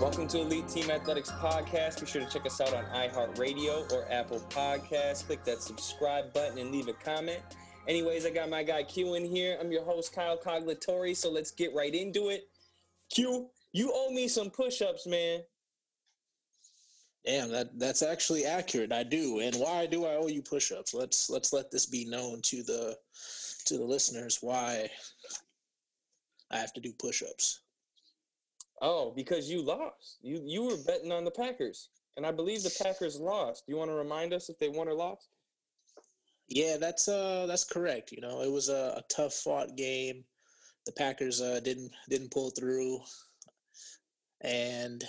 Welcome to Elite Team Athletics Podcast. Be sure to check us out on iHeartRadio or Apple Podcasts. Click that subscribe button and leave a comment. Anyways, I got my guy Q in here. I'm your host, Kyle Coglatori. So let's get right into it. Q, you owe me some push ups, man. Damn, that that's actually accurate. I do. And why do I owe you push-ups? Let's let's let this be known to the to the listeners why I have to do push-ups. Oh, because you lost. You you were betting on the Packers, and I believe the Packers lost. Do you want to remind us if they won or lost? Yeah, that's uh that's correct. You know, it was a, a tough fought game. The Packers uh, didn't didn't pull through, and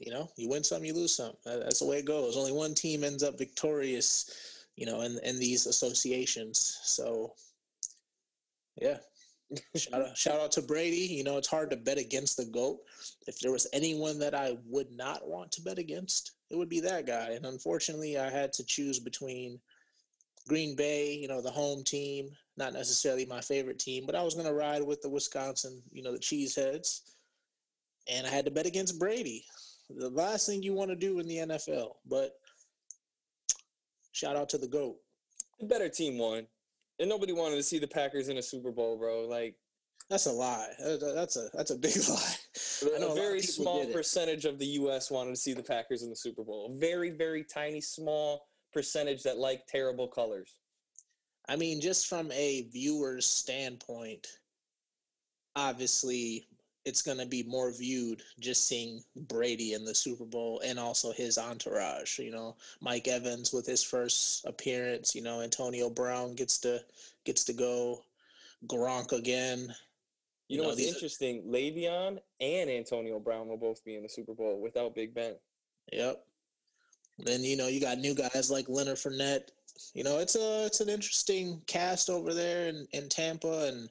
you know, you win some, you lose some. That's the way it goes. Only one team ends up victorious, you know, in in these associations. So, yeah. shout out, shout out to Brady. You know, it's hard to bet against the goat. If there was anyone that I would not want to bet against, it would be that guy. And unfortunately, I had to choose between Green Bay, you know, the home team, not necessarily my favorite team, but I was going to ride with the Wisconsin, you know, the Cheeseheads. And I had to bet against Brady. The last thing you want to do in the NFL. But shout out to the GOAT. The better team won. And nobody wanted to see the Packers in a Super Bowl, bro. Like that's a lie. That's a that's a big lie. A very small percentage of the U.S. wanted to see the Packers in the Super Bowl. A very very tiny small percentage that like terrible colors. I mean, just from a viewer's standpoint, obviously it's going to be more viewed just seeing Brady in the Super Bowl and also his entourage. You know, Mike Evans with his first appearance. You know, Antonio Brown gets to gets to go. Gronk again. You, know, know what's interesting? Are... Le'Veon and Antonio Brown will both be in the Super Bowl without Big Ben. Yep. Then you know you got new guys like Leonard Fournette. You know it's a it's an interesting cast over there in, in Tampa, and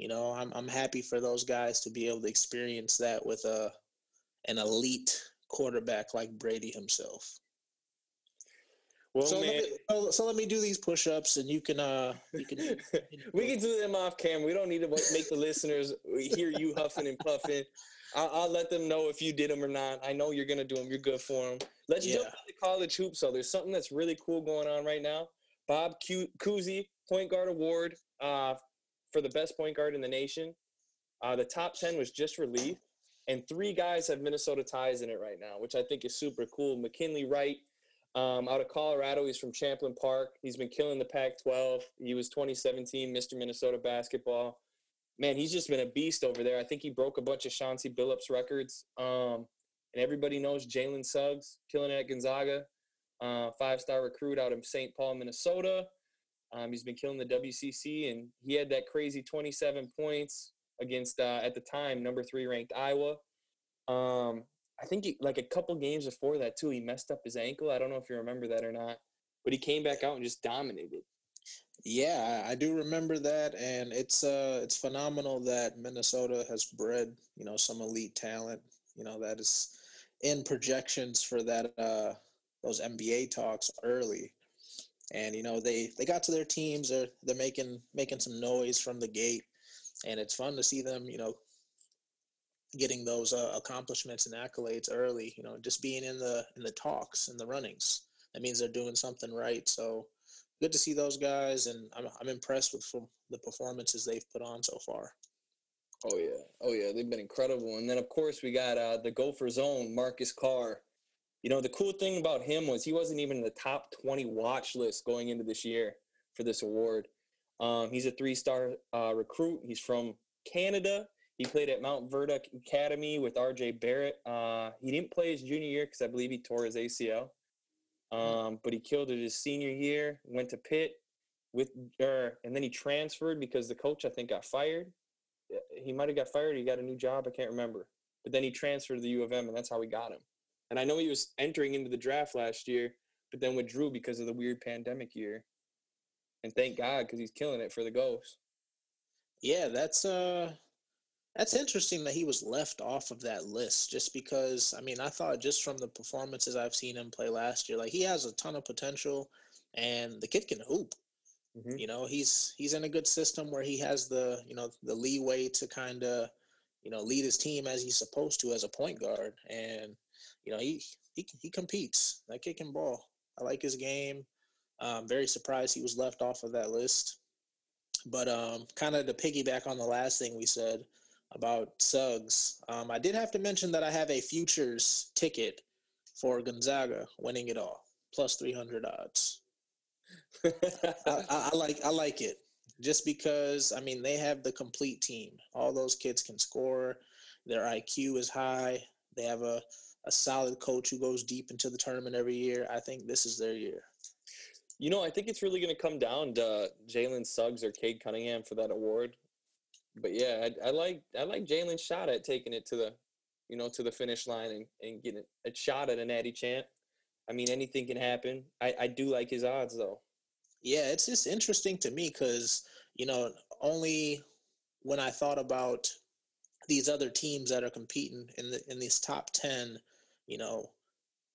you know, I'm I'm happy for those guys to be able to experience that with a an elite quarterback like Brady himself. Well, so, man, let me, so, let me do these push-ups, and you can uh, you can. we can do them off camera. We don't need to make the listeners hear you huffing and puffing. I'll, I'll, let them know if you did them or not. I know you're gonna do them. You're good for them. Let's yeah. jump into college hoops. So there's something that's really cool going on right now. Bob Cousy, point guard award uh, for the best point guard in the nation. Uh, the top 10 was just released, and three guys have Minnesota ties in it right now, which I think is super cool. McKinley Wright um, out of Colorado. He's from Champlin Park. He's been killing the Pac 12. He was 2017 Mr. Minnesota basketball. Man, he's just been a beast over there. I think he broke a bunch of Chauncey Billups records. Um, and everybody knows Jalen Suggs, killing it at Gonzaga, uh, five star recruit out of St. Paul, Minnesota. Um, he's been killing the WCC, and he had that crazy 27 points against uh, at the time number three ranked Iowa. Um, I think he, like a couple games before that too, he messed up his ankle. I don't know if you remember that or not, but he came back out and just dominated. Yeah, I do remember that, and it's uh it's phenomenal that Minnesota has bred you know some elite talent. You know that is in projections for that uh those NBA talks early and you know they they got to their teams they're they're making making some noise from the gate. And it's fun to see them you know getting those uh, accomplishments and accolades early you know just being in the in the talks and the runnings. That means they're doing something right. So good to see those guys and i'm, I'm impressed with the performances they've put on so far. Oh yeah. Oh yeah. They've been incredible. And then of course we got uh, the Gophers own marcus carr you know, the cool thing about him was he wasn't even in the top 20 watch list going into this year for this award. Um, he's a three star uh, recruit. He's from Canada. He played at Montverde Academy with RJ Barrett. Uh, he didn't play his junior year because I believe he tore his ACL. Um, but he killed it his senior year, went to Pitt with, er, and then he transferred because the coach, I think, got fired. He might have got fired. He got a new job. I can't remember. But then he transferred to the U of M, and that's how we got him. And I know he was entering into the draft last year, but then withdrew because of the weird pandemic year. And thank God because he's killing it for the Gophers. Yeah, that's uh, That's interesting that he was left off of that list just because I mean I thought just from the performances I've seen him play last year like he has a ton of potential and the kid can hoop. Mm-hmm. You know, he's he's in a good system where he has the, you know, the leeway to kind of, you know, lead his team as he's supposed to as a point guard and you know, he he he competes. That kid can ball. I like his game. I'm very surprised he was left off of that list. But um, kind of to piggyback on the last thing we said, about Suggs. Um, I did have to mention that I have a futures ticket for Gonzaga winning it all, plus three hundred odds. I, I, I, like I like it just because I mean they have the complete team. All those kids can score. Their IQ is high. They have a a solid coach who goes deep into the tournament every year. I think this is their year. You know, I think it's really going to come down to Jalen Suggs or Cade Cunningham for that award but yeah, I, I like I like Jalen's shot at taking it to the, you know, to the finish line and, and getting a shot at a natty champ. I mean, anything can happen. I, I do like his odds though. Yeah, it's just interesting to me because you know only when I thought about these other teams that are competing in the in these top ten, you know,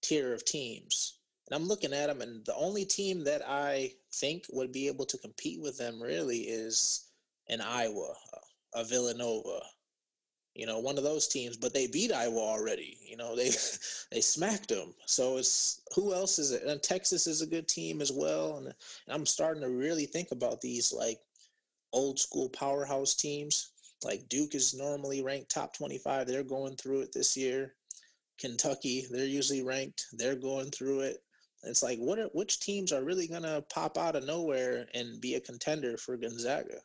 tier of teams, and I'm looking at them, and the only team that I think would be able to compete with them really is in Iowa, uh, a Villanova, you know, one of those teams. But they beat Iowa already. You know, they they smacked them. So it's who else is it? And Texas is a good team as well. And, and I'm starting to really think about these like old school powerhouse teams. Like Duke is normally ranked top 25. They're going through it this year. Kentucky, they're usually ranked. They're going through it. It's like, what are, which teams are really gonna pop out of nowhere and be a contender for Gonzaga?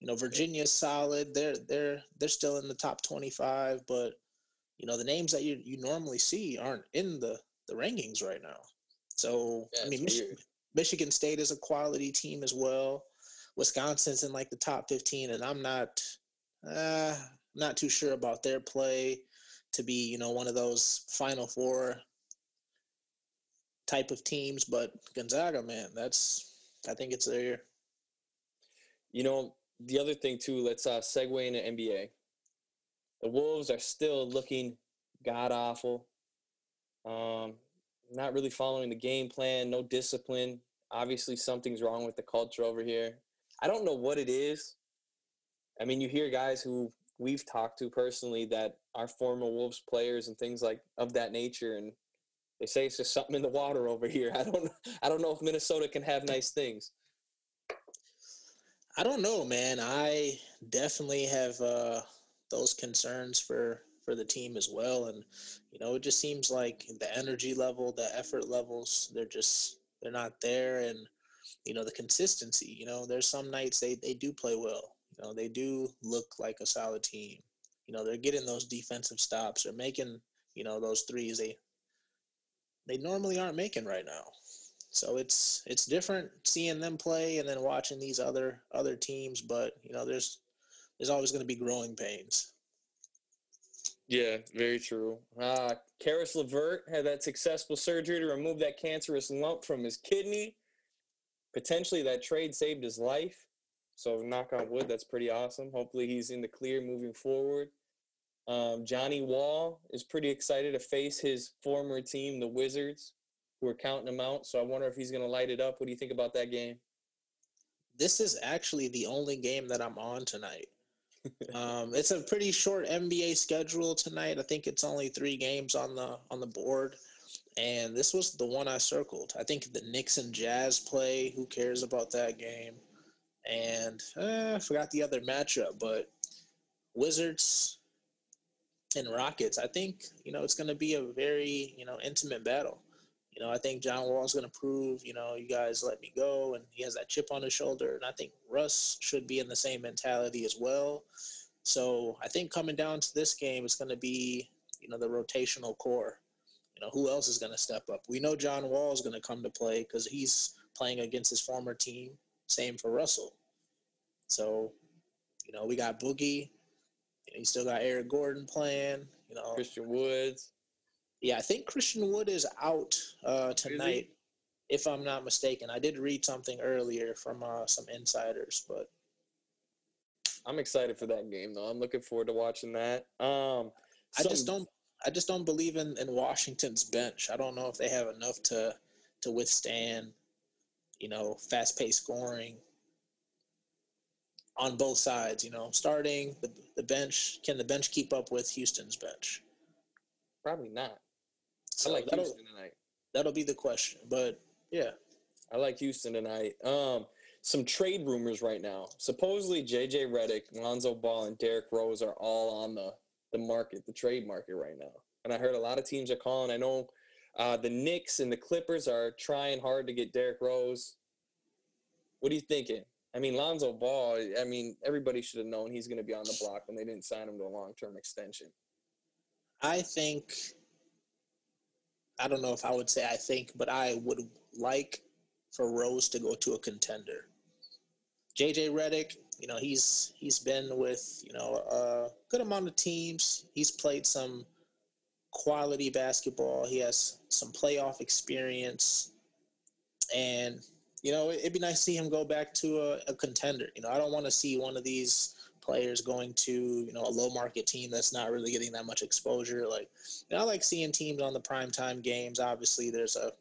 You know, Virginia's solid. They're they're they're still in the top 25, but you know, the names that you you normally see aren't in the the rankings right now. So, yeah, I mean, Michigan, Michigan State is a quality team as well. Wisconsin's in like the top 15 and I'm not uh not too sure about their play to be, you know, one of those final four type of teams, but Gonzaga, man, that's I think it's their you know, the other thing too, let's uh, segue into NBA. The Wolves are still looking god awful. Um, not really following the game plan, no discipline. Obviously, something's wrong with the culture over here. I don't know what it is. I mean, you hear guys who we've talked to personally that are former Wolves players and things like of that nature, and they say it's just something in the water over here. I don't, I don't know if Minnesota can have nice things. I don't know, man. I definitely have uh, those concerns for for the team as well, and you know, it just seems like the energy level, the effort levels, they're just they're not there, and you know, the consistency. You know, there's some nights they they do play well. You know, they do look like a solid team. You know, they're getting those defensive stops. They're making you know those threes they they normally aren't making right now. So it's it's different seeing them play and then watching these other other teams, but you know, there's there's always going to be growing pains. Yeah, very true. Uh, Caris LeVert had that successful surgery to remove that cancerous lump from his kidney. Potentially, that trade saved his life. So, knock on wood, that's pretty awesome. Hopefully, he's in the clear moving forward. Um, Johnny Wall is pretty excited to face his former team, the Wizards who are counting him out. So I wonder if he's going to light it up. What do you think about that game? This is actually the only game that I'm on tonight. um, it's a pretty short NBA schedule tonight. I think it's only three games on the on the board, and this was the one I circled. I think the Knicks and Jazz play. Who cares about that game? And uh, I forgot the other matchup, but Wizards and Rockets. I think you know it's going to be a very you know intimate battle. You know, I think John Wall's going to prove, you know, you guys let me go, and he has that chip on his shoulder. And I think Russ should be in the same mentality as well. So I think coming down to this game, it's going to be, you know, the rotational core. You know, who else is going to step up? We know John Wall is going to come to play because he's playing against his former team. Same for Russell. So, you know, we got Boogie. You, know, you still got Eric Gordon playing. You know, Christian Woods. Yeah, I think Christian Wood is out uh, tonight, if I'm not mistaken. I did read something earlier from uh, some insiders, but I'm excited for that game though. I'm looking forward to watching that. Um, I just don't. I just don't believe in, in Washington's bench. I don't know if they have enough to to withstand, you know, fast paced scoring on both sides. You know, starting the the bench. Can the bench keep up with Houston's bench? Probably not. So I like Houston tonight. That'll be the question. But yeah, I like Houston tonight. Um, some trade rumors right now. Supposedly, JJ Redick, Lonzo Ball, and Derrick Rose are all on the the market, the trade market right now. And I heard a lot of teams are calling. I know uh, the Knicks and the Clippers are trying hard to get Derrick Rose. What are you thinking? I mean, Lonzo Ball. I mean, everybody should have known he's going to be on the block when they didn't sign him to a long term extension. I think. I don't know if I would say I think, but I would like for Rose to go to a contender. JJ Redick, you know, he's he's been with, you know, a good amount of teams. He's played some quality basketball. He has some playoff experience. And, you know, it'd be nice to see him go back to a, a contender. You know, I don't want to see one of these players going to, you know, a low market team that's not really getting that much exposure. Like, you know, I like seeing teams on the primetime games. Obviously, there's a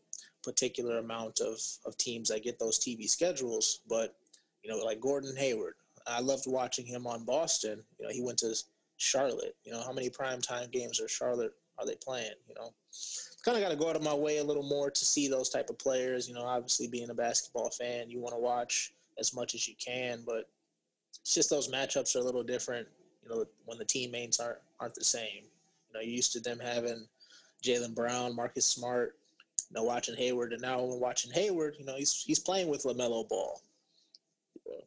particular amount of, of teams that get those TV schedules. But, you know, like Gordon Hayward, I loved watching him on Boston. You know, he went to Charlotte. You know, how many primetime games are Charlotte are they playing? You know, kind of got to go out of my way a little more to see those type of players. You know, obviously being a basketball fan, you want to watch as much as you can, but it's just those matchups are a little different. You know, when the teammates aren't aren't the same. You know, you're used to them having Jaylen Brown, Marcus Smart, you know, watching Hayward, and now when watching Hayward, you know, he's he's playing with LaMelo Ball.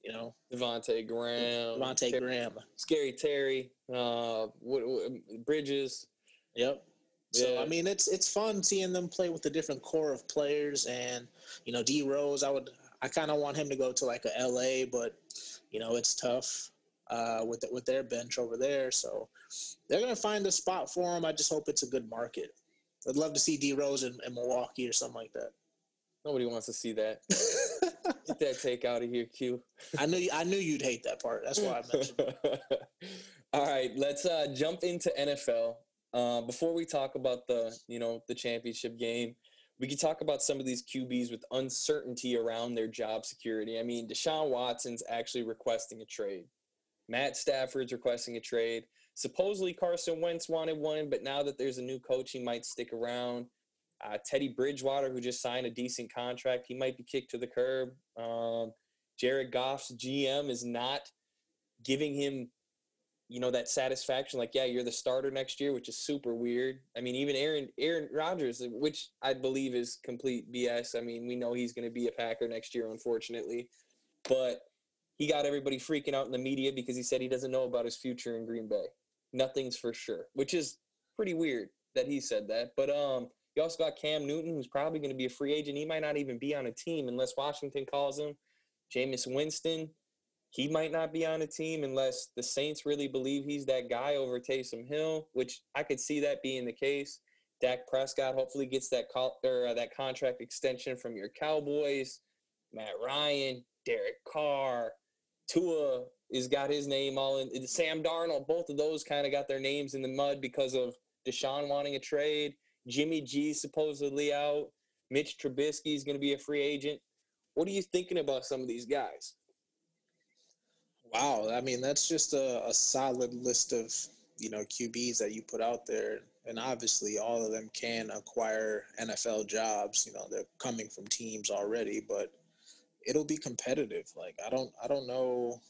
You know, Devonte Graham, Devonte Graham, Scary Terry, uh, what, what, Bridges. Yep. So yeah. I mean, it's it's fun seeing them play with a different core of players, and you know, D Rose. I would, I kind of want him to go to like a LA, but you know, it's tough uh, with the, with their bench over there. So they're gonna find a spot for him. I just hope it's a good market. I'd love to see D Rose in, in Milwaukee or something like that. Nobody wants to see that. Get that take out of here, Q. I knew I knew you'd hate that part. That's why I mentioned. It. All right, let's uh, jump into NFL. Uh, before we talk about the you know the championship game, we could talk about some of these QBs with uncertainty around their job security. I mean, Deshaun Watson's actually requesting a trade. Matt Stafford's requesting a trade. Supposedly Carson Wentz wanted one, but now that there's a new coach, he might stick around. Uh, Teddy Bridgewater, who just signed a decent contract, he might be kicked to the curb. Um, Jared Goff's GM is not giving him, you know, that satisfaction. Like, yeah, you're the starter next year, which is super weird. I mean, even Aaron Aaron Rodgers, which I believe is complete BS. I mean, we know he's going to be a Packer next year, unfortunately, but he got everybody freaking out in the media because he said he doesn't know about his future in Green Bay nothing's for sure, which is pretty weird that he said that. But um, you also got Cam Newton, who's probably going to be a free agent. He might not even be on a team unless Washington calls him. Jameis Winston, he might not be on a team unless the Saints really believe he's that guy over Taysom Hill, which I could see that being the case. Dak Prescott hopefully gets that call, or uh, that contract extension from your Cowboys. Matt Ryan, Derek Carr, Tua is got his name all in. Sam Darnold, both of those kind of got their names in the mud because of Deshaun wanting a trade. Jimmy G supposedly out. Mitch Trubisky is going to be a free agent. What are you thinking about some of these guys? Wow, I mean that's just a, a solid list of you know QBs that you put out there, and obviously all of them can acquire NFL jobs. You know they're coming from teams already, but it'll be competitive. Like I don't I don't know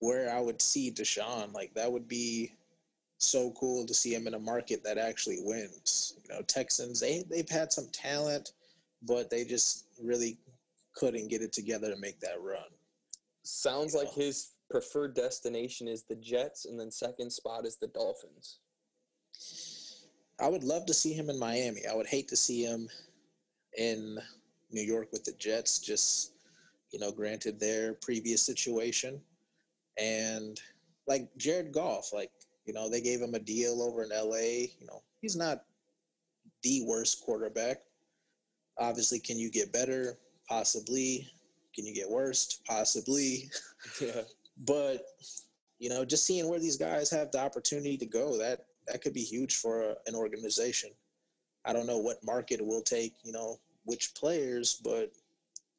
where I would see Deshaun. Like that would be so cool to see him in a market that actually wins. You know, Texans they they've had some talent, but they just really couldn't get it together to make that run. Sounds like his preferred destination is the Jets, and then second spot is the Dolphins. I would love to see him in Miami. I would hate to see him in New York with the Jets. Just you know, granted their previous situation, and like Jared Goff, like, you know, they gave him a deal over in LA. You know, he's not the worst quarterback. Obviously, can you get better? Possibly. Can you get worse? Possibly. Yeah. but you know, just seeing where these guys have the opportunity to go, that that could be huge for a, an organization. I don't know what market it will take, you know, which players, but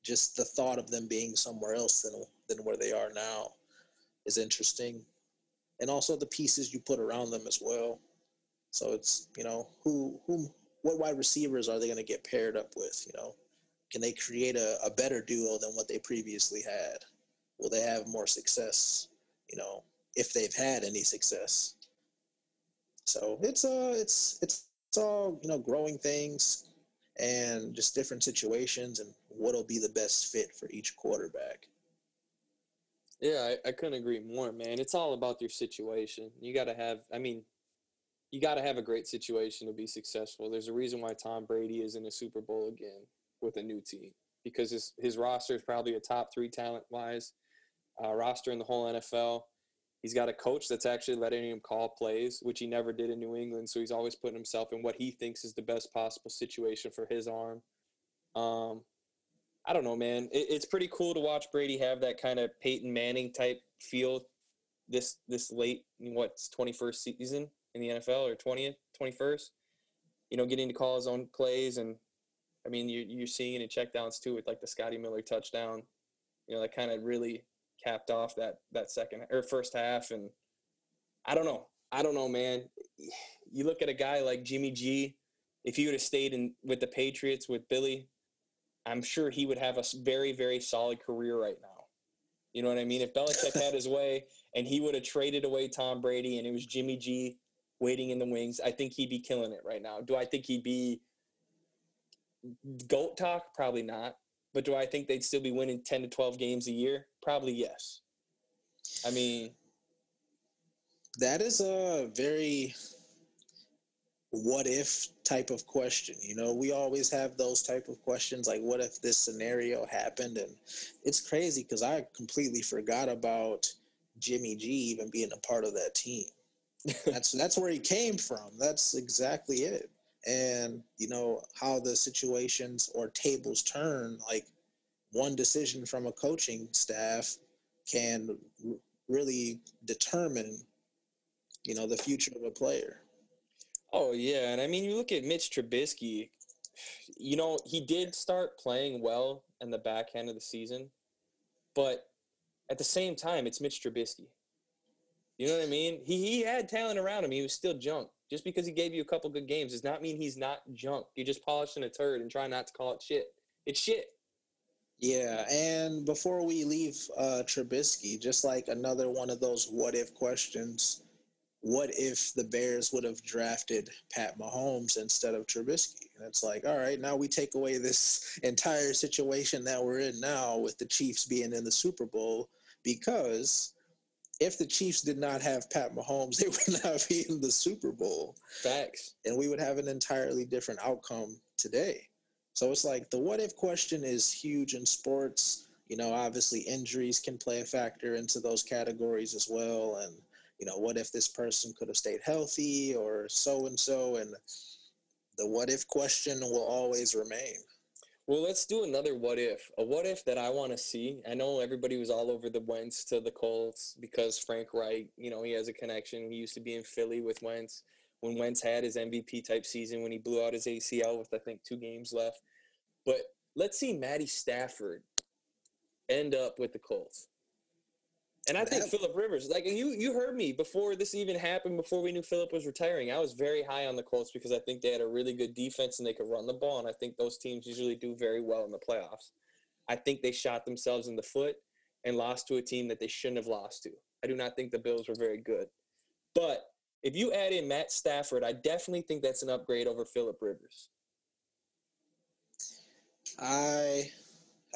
just the thought of them being somewhere else than than where they are now is interesting, and also the pieces you put around them as well. So it's you know who who what wide receivers are they going to get paired up with? You know, can they create a, a better duo than what they previously had? Will they have more success? You know, if they've had any success. So it's uh it's it's it's all you know growing things and just different situations and what'll be the best fit for each quarterback. Yeah, I, I couldn't agree more, man. It's all about your situation. You got to have, I mean, you got to have a great situation to be successful. There's a reason why Tom Brady is in a Super Bowl again with a new team because his, his roster is probably a top three talent wise uh, roster in the whole NFL. He's got a coach that's actually letting him call plays, which he never did in New England. So he's always putting himself in what he thinks is the best possible situation for his arm. Um, I don't know, man. It, it's pretty cool to watch Brady have that kind of Peyton Manning type feel this this late what's 21st season in the NFL or 20th 21st. You know, getting to call his own plays and I mean you're you're seeing it in checkdowns too with like the Scotty Miller touchdown. You know, that kind of really capped off that that second or first half and I don't know. I don't know, man. You look at a guy like Jimmy G, if he would have stayed in with the Patriots with Billy, I'm sure he would have a very, very solid career right now. You know what I mean? If Belichick had his way and he would have traded away Tom Brady and it was Jimmy G waiting in the wings, I think he'd be killing it right now. Do I think he'd be Mm-hmm. GOAT talk? Probably not. But do I think they'd still be winning 10 to 12 games a year? Probably yes. I mean, that is a very what if type of question you know we always have those type of questions like what if this scenario happened and it's crazy because i completely forgot about jimmy g even being a part of that team that's that's where he came from that's exactly it and you know how the situations or tables turn like one decision from a coaching staff can r- really determine you know the future of a player Oh yeah, and I mean you look at Mitch Trubisky. You know he did start playing well in the back end of the season, but at the same time, it's Mitch Trubisky. You know what I mean? He he had talent around him. He was still junk. Just because he gave you a couple good games does not mean he's not junk. You're just polishing a turd and trying not to call it shit. It's shit. Yeah, and before we leave uh, Trubisky, just like another one of those what if questions what if the Bears would have drafted Pat Mahomes instead of Trubisky? And it's like, all right, now we take away this entire situation that we're in now with the Chiefs being in the Super Bowl because if the Chiefs did not have Pat Mahomes, they would not be in the Super Bowl. Facts. And we would have an entirely different outcome today. So it's like the what if question is huge in sports. You know, obviously injuries can play a factor into those categories as well. And you know, what if this person could have stayed healthy or so and so? And the what if question will always remain. Well, let's do another what if. A what if that I want to see. I know everybody was all over the Wentz to the Colts because Frank Reich, you know, he has a connection. He used to be in Philly with Wentz when Wentz had his MVP type season when he blew out his ACL with I think two games left. But let's see Matty Stafford end up with the Colts. And I think Philip Rivers, like you, you heard me before this even happened. Before we knew Philip was retiring, I was very high on the Colts because I think they had a really good defense and they could run the ball. And I think those teams usually do very well in the playoffs. I think they shot themselves in the foot and lost to a team that they shouldn't have lost to. I do not think the Bills were very good. But if you add in Matt Stafford, I definitely think that's an upgrade over Philip Rivers. I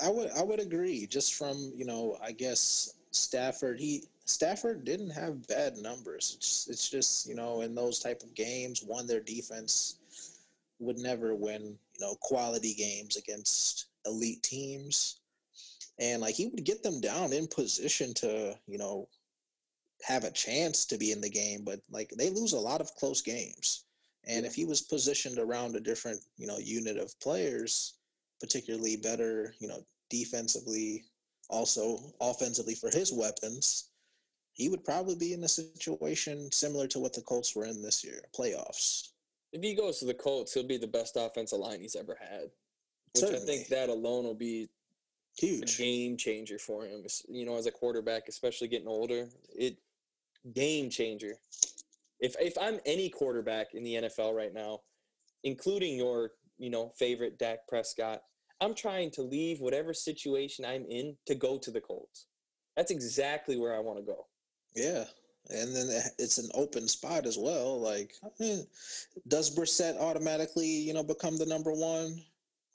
I would I would agree. Just from you know, I guess Stafford, he Stafford didn't have bad numbers. It's it's just you know in those type of games, one their defense would never win you know quality games against elite teams, and like he would get them down in position to you know have a chance to be in the game, but like they lose a lot of close games. And if he was positioned around a different you know unit of players, particularly better you know defensively also offensively for his weapons, he would probably be in a situation similar to what the Colts were in this year, playoffs. If he goes to the Colts, he'll be the best offensive line he's ever had. Which Certainly. I think that alone will be huge game changer for him. You know, as a quarterback, especially getting older, it game changer. If if I'm any quarterback in the NFL right now, including your you know favorite Dak Prescott, I'm trying to leave whatever situation I'm in to go to the Colts. That's exactly where I want to go. Yeah, and then it's an open spot as well. Like, I mean, does Brissett automatically, you know, become the number one?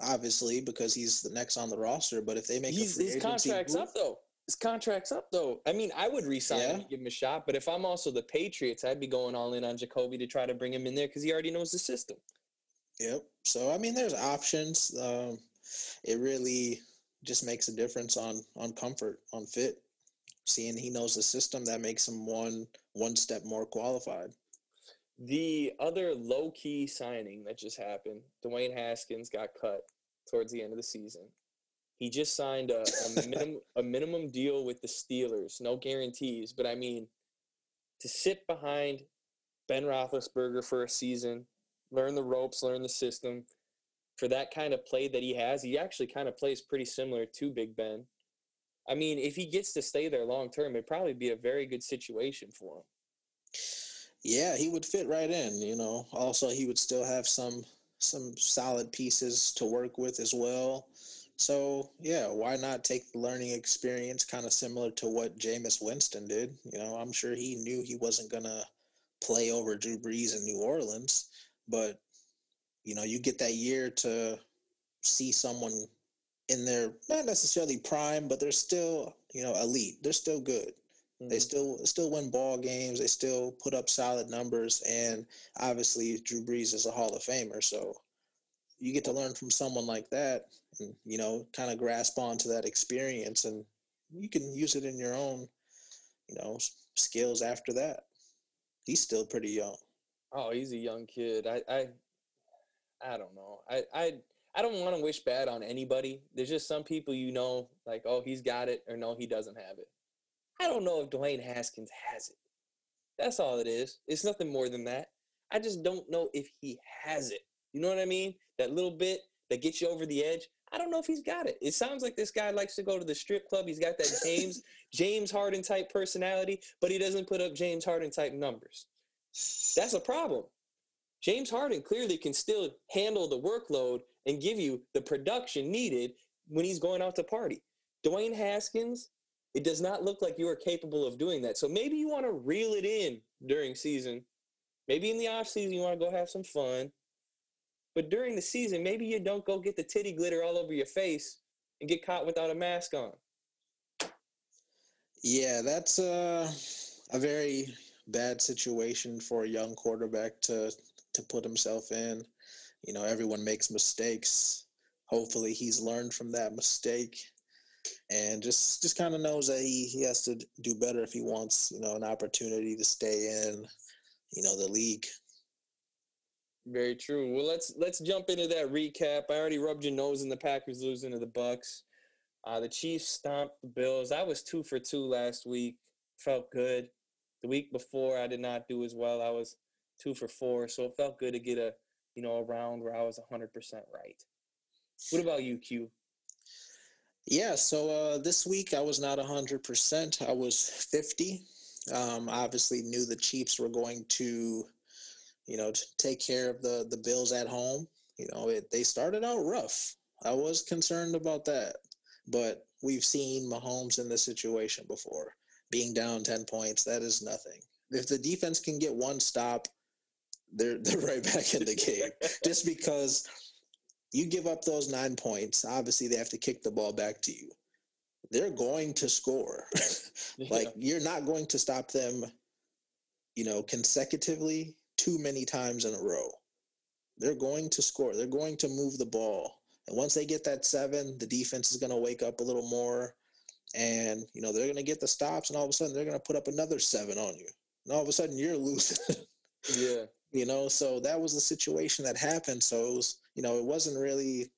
Obviously, because he's the next on the roster. But if they make he's, his contract's move, up though. His contract's up though. I mean, I would resign yeah. and give him a shot. But if I'm also the Patriots, I'd be going all in on Jacoby to try to bring him in there because he already knows the system. Yep. So I mean, there's options. Um, it really just makes a difference on on comfort, on fit seeing he knows the system that makes him one one step more qualified. The other low key signing that just happened, Dwayne Haskins got cut towards the end of the season. He just signed a, a minimum a minimum deal with the Steelers, no guarantees, but I mean, to sit behind Ben Roethlisberger for a season, learn the ropes, learn the system, for that kind of play that he has, he actually kind of plays pretty similar to Big Ben. I mean, if he gets to stay there long term, it'd probably be a very good situation for him. Yeah, he would fit right in. You know, also he would still have some some solid pieces to work with as well. So yeah, why not take the learning experience, kind of similar to what Jameis Winston did? You know, I'm sure he knew he wasn't gonna play over Drew Brees in New Orleans, but you know, you get that year to see someone in their not necessarily prime, but they're still you know elite. They're still good. Mm-hmm. They still still win ball games. They still put up solid numbers, and obviously Drew Brees is a Hall of Famer. So you get to learn from someone like that, and you know, kind of grasp onto that experience, and you can use it in your own, you know, skills after that. He's still pretty young. Oh, he's a young kid. I I I don't know. I I I don't want to wish bad on anybody. There's just some people you know, like, oh, he's got it, or no, he doesn't have it. I don't know if Dwayne Haskins has it. That's all it is. It's nothing more than that. I just don't know if he has it. You know what I mean? That little bit that gets you over the edge. I don't know if he's got it. It sounds like this guy likes to go to the strip club. He's got that James James Harden type personality, but he doesn't put up James Harden type numbers. That's a problem. James Harden clearly can still handle the workload and give you the production needed when he's going out to party. Dwayne Haskins, it does not look like you are capable of doing that. So maybe you want to reel it in during season. Maybe in the off season you want to go have some fun. But during the season, maybe you don't go get the titty glitter all over your face and get caught without a mask on. Yeah, that's a, a very bad situation for a young quarterback to to put himself in. You know, everyone makes mistakes. Hopefully, he's learned from that mistake, and just just kind of knows that he he has to do better if he wants you know an opportunity to stay in you know the league. Very true. Well, let's let's jump into that recap. I already rubbed your nose in the Packers losing to the Bucks. Uh, the Chiefs stomped the Bills. I was two for two last week. Felt good. The week before, I did not do as well. I was two for four, so it felt good to get a you know, around where I was 100% right. What about you, Q? Yeah, so uh, this week I was not 100%. I was 50. Um, obviously knew the Chiefs were going to, you know, take care of the, the Bills at home. You know, it, they started out rough. I was concerned about that. But we've seen Mahomes in this situation before. Being down 10 points, that is nothing. If the defense can get one stop – they're they're right back in the game. Just because you give up those nine points, obviously they have to kick the ball back to you. They're going to score. like yeah. you're not going to stop them, you know, consecutively too many times in a row. They're going to score. They're going to move the ball. And once they get that seven, the defense is going to wake up a little more. And, you know, they're going to get the stops, and all of a sudden they're going to put up another seven on you. And all of a sudden you're losing. yeah you know so that was the situation that happened so it was you know it wasn't really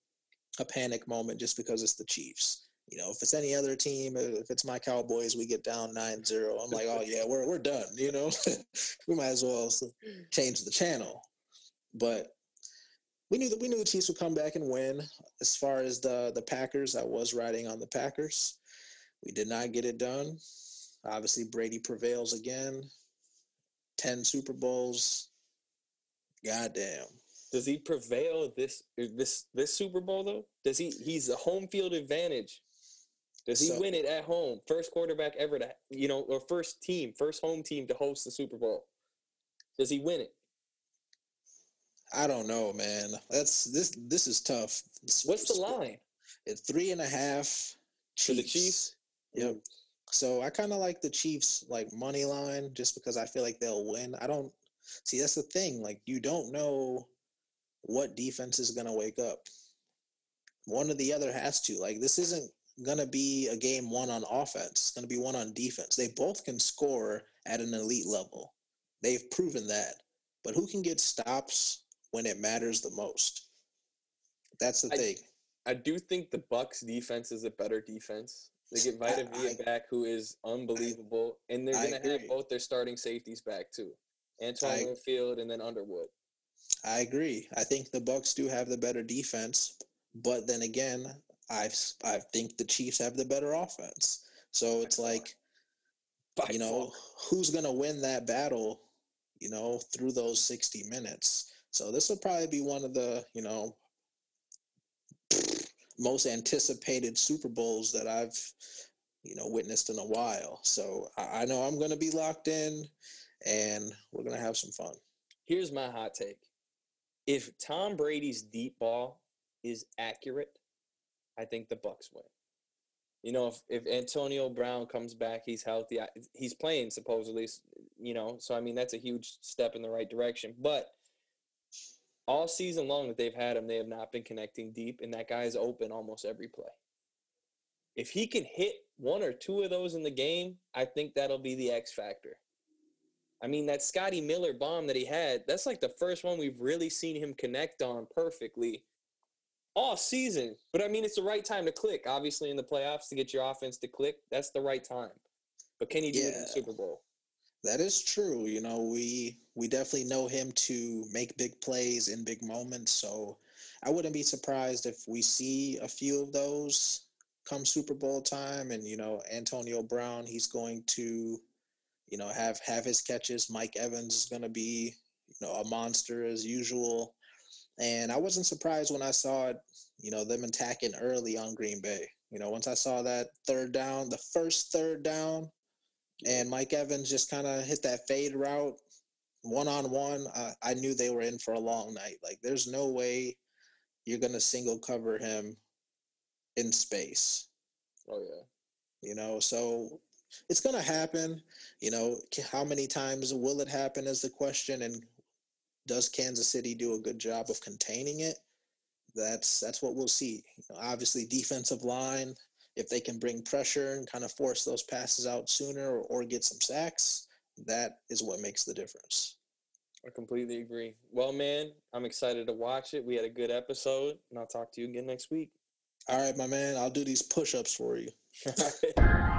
a panic moment just because it's the chiefs you know, if it's any other team, uh, if it's my Cowboys, we get down 9-0. I'm like, oh yeah, we're we're done. You know, we might as well mm. change the channel. But we knew that we knew the Chiefs would come back and win. As far as the the Packers, I was riding on the Packers. We did not get it done. Obviously, Brady prevails again. Ten Super Bowls. Goddamn. Does he prevail this uh, this this Super Bowl though? Does he? He's a home field advantage. Does he so, win it at home? First quarterback ever to you know, or first team, first home team to host the Super Bowl. Does he win it? I don't know, man. That's this. This is tough. What's the line? It's three and a half. Chiefs. For the Chiefs. Yep. Mm. So I kind of like the Chiefs like money line just because I feel like they'll win. I don't see that's the thing. Like you don't know what defense is gonna wake up. One or the other has to. Like this isn't gonna be a game one on offense. It's gonna be one on defense. They both can score at an elite level. They've proven that. But who can get stops when it matters the most? That's the I, thing. I do think the Bucks defense is a better defense. They get Vita Vea back, who is unbelievable, and they're going to have both their starting safeties back too, Antoine Winfield and then Underwood. I agree. I think the Bucks do have the better defense, but then again, I I think the Chiefs have the better offense. So it's like, you know, who's going to win that battle? You know, through those sixty minutes. So this will probably be one of the you know most anticipated Super Bowls that I've you know witnessed in a while. So I, I know I'm going to be locked in, and we're going to have some fun. Here's my hot take: If Tom Brady's deep ball is accurate, I think the Bucks win. You know, if, if Antonio Brown comes back, he's healthy. He's playing supposedly. You know, so I mean that's a huge step in the right direction. But all season long that they've had him, they have not been connecting deep, and that guy's open almost every play. If he can hit one or two of those in the game, I think that'll be the X factor. I mean, that Scotty Miller bomb that he had, that's like the first one we've really seen him connect on perfectly all season. But I mean, it's the right time to click. Obviously, in the playoffs, to get your offense to click, that's the right time. But can he do yeah. it in the Super Bowl? That is true. You know, we we definitely know him to make big plays in big moments. So I wouldn't be surprised if we see a few of those come Super Bowl time. And you know, Antonio Brown, he's going to, you know, have have his catches. Mike Evans is going to be, you know, a monster as usual. And I wasn't surprised when I saw it, you know, them attacking early on Green Bay. You know, once I saw that third down, the first third down, and Mike Evans just kind of hit that fade route one on one. I knew they were in for a long night. Like, there's no way you're gonna single cover him in space. Oh yeah. You know, so it's gonna happen. You know, how many times will it happen is the question, and does Kansas City do a good job of containing it? That's that's what we'll see. You know, obviously, defensive line if they can bring pressure and kind of force those passes out sooner or, or get some sacks, that is what makes the difference. I completely agree. Well, man, I'm excited to watch it. We had a good episode, and I'll talk to you again next week. All right, my man. I'll do these push ups for you.